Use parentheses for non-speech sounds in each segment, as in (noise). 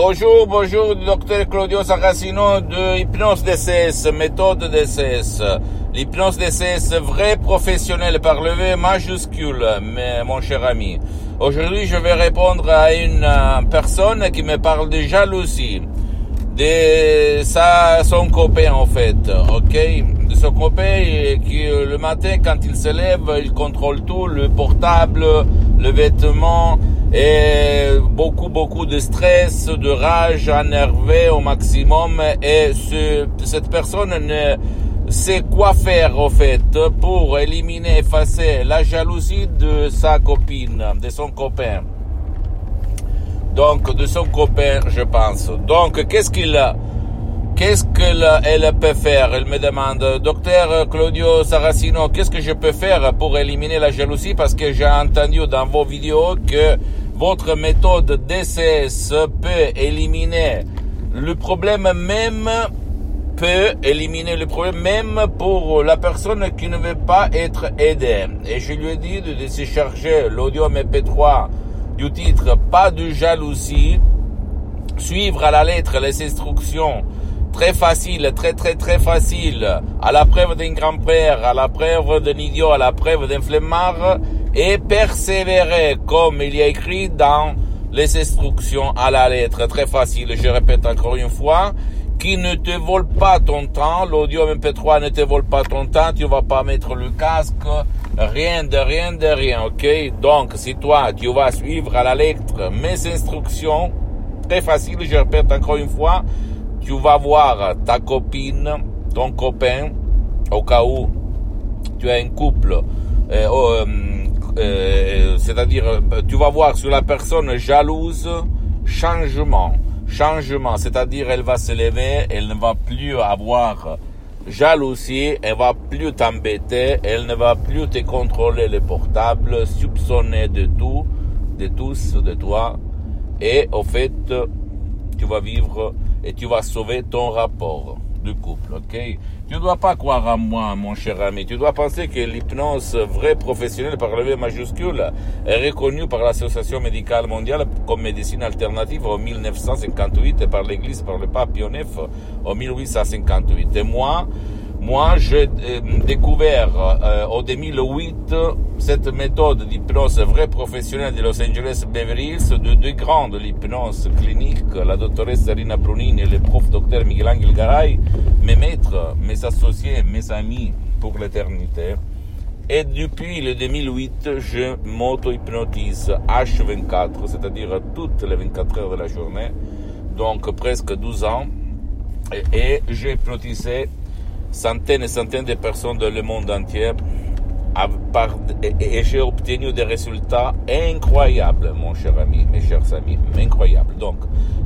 Bonjour, bonjour, docteur Claudio Saracino de Hypnose DCS, méthode DCS. L'hypnose DCS vrai professionnel par le V majuscule, mon cher ami. Aujourd'hui, je vais répondre à une euh, personne qui me parle de jalousie. De sa, son copain, en fait, ok? De son copain qui, le matin, quand il se lève, il contrôle tout, le portable, le vêtement, et beaucoup, beaucoup de stress, de rage, énervé au maximum, et ce, cette personne ne, c'est quoi faire au fait pour éliminer, effacer la jalousie de sa copine, de son copain. Donc, de son copain, je pense. Donc, qu'est-ce qu'il a Qu'est-ce qu'elle peut faire? Elle me demande, docteur Claudio Saracino, qu'est-ce que je peux faire pour éliminer la jalousie? Parce que j'ai entendu dans vos vidéos que votre méthode DCS peut éliminer le problème même peut éliminer le problème même pour la personne qui ne veut pas être aidée. Et je lui ai dit de, se charger l'audio MP3 du titre Pas de jalousie, suivre à la lettre les instructions très facile, très très très facile, à la preuve d'un grand-père, à la preuve d'un idiot, à la preuve d'un flemmard, et persévérer comme il y a écrit dans les instructions à la lettre. Très facile, je répète encore une fois, qui ne te vole pas ton temps, l'audio MP3 ne te vole pas ton temps, tu vas pas mettre le casque, rien de rien de rien, ok? Donc, si toi, tu vas suivre à la lettre mes instructions, très facile, je répète encore une fois, tu vas voir ta copine, ton copain, au cas où tu as un couple, euh, euh, euh, c'est-à-dire, tu vas voir sur la personne jalouse changement. Changement, c'est-à-dire elle va se lever, elle ne va plus avoir jalousie, elle va plus t'embêter, elle ne va plus te contrôler le portable, soupçonner de tout, de tous, de toi, et au fait, tu vas vivre et tu vas sauver ton rapport du couple, ok? Tu ne dois pas croire à moi, mon cher ami. Tu dois penser que l'hypnose vraie professionnelle par le V majuscule est reconnue par l'Association médicale mondiale comme médecine alternative en 1958 et par l'Église, par le pape IX en 1858. Et moi, moi, j'ai euh, découvert euh, en 2008 cette méthode d'hypnose vraie professionnelle de Los Angeles Beverly Hills de deux grandes de l'hypnose clinique, la doctoresse Rina Brunini et le prof docteur Miguel Angel Garay, mes maîtres, mes associés, mes amis pour l'éternité. Et depuis le 2008, je m'auto-hypnotise H24, c'est-à-dire toutes les 24 heures de la journée, donc presque 12 ans, et, et j'ai hypnotisé centaines et centaines de personnes dans le monde entier et j'ai obtenu des résultats incroyables, mon cher ami, mes chers amis, incroyables. Donc,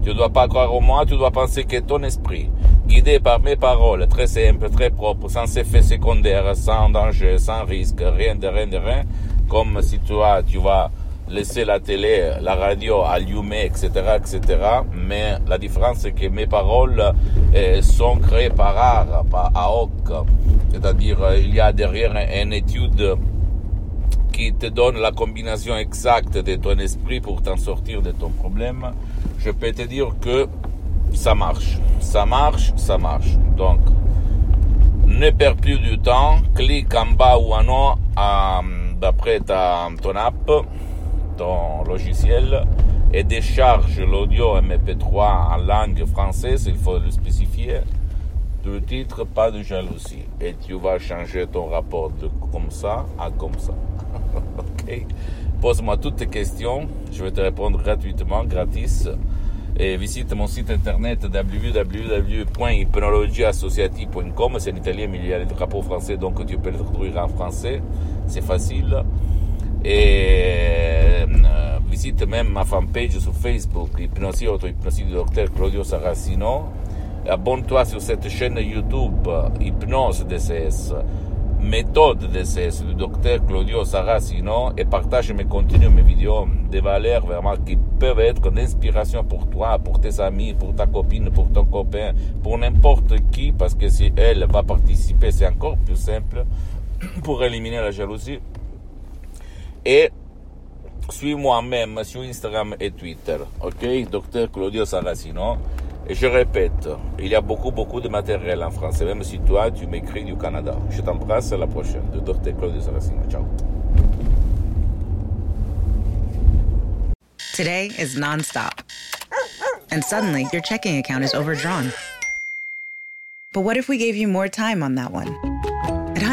tu ne dois pas croire au moi, tu dois penser que ton esprit, guidé par mes paroles, très simples, très propres, sans effet secondaire, sans danger, sans risque, rien de rien de rien, comme si toi, tu vas laisser la télé, la radio allumée, etc., etc. Mais la différence, c'est que mes paroles euh, sont créées par art, par hoc. C'est-à-dire, euh, il y a derrière une étude qui te donne la combinaison exacte de ton esprit pour t'en sortir de ton problème. Je peux te dire que ça marche. Ça marche, ça marche. Donc, ne perds plus du temps. Clique en bas ou en haut euh, d'après ton app ton logiciel et décharge l'audio MP3 en langue française, il faut le spécifier, le titre Pas de jalousie. Et tu vas changer ton rapport de comme ça à comme ça. (laughs) ok Pose-moi toutes tes questions, je vais te répondre gratuitement, gratis. Et visite mon site internet www.hypnologieassociative.com. C'est en italien, mais il y a le drapeau français, donc tu peux le trouver en français. C'est facile. Et visite site, même ma fanpage sur Facebook, Hypnosie Auto-Hypnosie du docteur Claudio Saracino. Abonne-toi sur cette chaîne YouTube, Hypnose DCS, méthode DCS du docteur Claudio Saracino et partage mes contenus, mes vidéos, des valeurs vraiment qui peuvent être d'inspiration pour toi, pour tes amis, pour ta copine, pour ton copain, pour n'importe qui, parce que si elle va participer, c'est encore plus simple pour éliminer la jalousie. Et suis-moi même sur Instagram et Twitter, ok? Docteur Claudio Saracino. Et je répète, il y a beaucoup, beaucoup de matériel en français, même si toi, tu m'écris du Canada. Je t'embrasse, à la prochaine. De Dr. Claudio Saracino. Ciao. Today is nonstop. And suddenly, your checking account is overdrawn. But what if we gave you more time on that one?